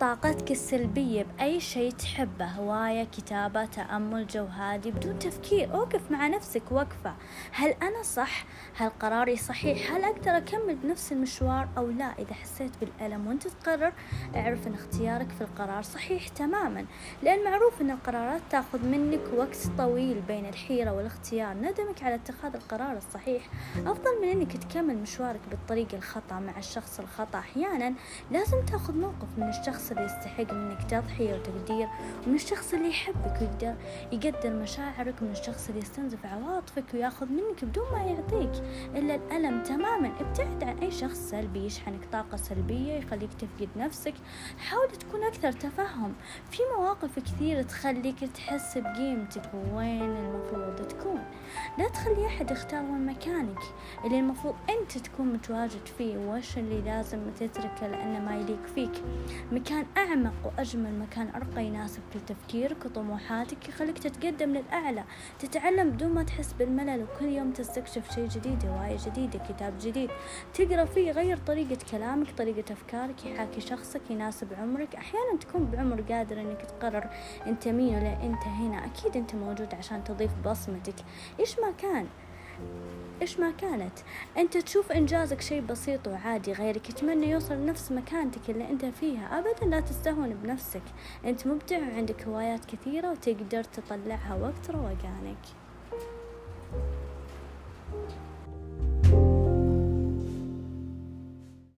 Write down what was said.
طاقتك السلبية بأي شيء تحبه هواية كتابة تأمل جو هادي بدون تفكير أوقف مع نفسك وقفة هل أنا صح؟ هل قراري صحيح؟ هل أقدر أكمل بنفس المشوار أو لا؟ إذا حسيت بالألم وأنت تقرر أعرف أن اختيارك في القرار صحيح تماما لأن معروف أن القرارات تأخذ منك وقت طويل بين الحيرة والاختيار ندمك على اتخاذ القرار الصحيح أفضل من أنك تكمل مشوارك بالطريق الخطأ مع الشخص الخطأ أحيانا لازم تأخذ موقف من الشخص اللي يستحق منك تضحية وتقدير ومن الشخص اللي يحبك ويقدر يقدر مشاعرك من الشخص اللي يستنزف عواطفك ويأخذ منك بدون ما يعطيك إلا الألم تماما. ابتعد عن أي شخص سلبي يشحنك طاقة سلبية يخليك تفقد نفسك. حاول تكون أكثر تفهم. في مواقف كثير تخليك تحس بقيمتك وين المفروض تكون. لا تخلي أحد يختار وين مكانك. اللي المفروض أنت تكون متواجد فيه وش اللي لازم تتركه لأنه ما يليق فيك. مكان أعمق وأجمل مكان أرقى يناسب كل تفكيرك وطموحاتك يخليك تتقدم للأعلى. تتعلم بدون ما تحس بالملل وكل يوم تستكشف شيء جديد هواية جديدة كتاب جديد. تقرأ فيه يغير طريقة كلامك طريقة أفكارك يحاكي شخصك يناسب عمرك. أحيانا تكون بعمر قادر أنك تقرر أنت مين ولا أنت هنا. أكيد أنت موجود عشان تضيف بصمتك. إيش ما كان إيش ما كانت؟ أنت تشوف إنجازك شيء بسيط وعادي غيرك يتمنى يوصل لنفس مكانتك اللي أنت فيها. أبدا لا تستهون بنفسك. أنت مبدع وعندك هوايات كثيرة وتقدر تطلعها وقت روقانك.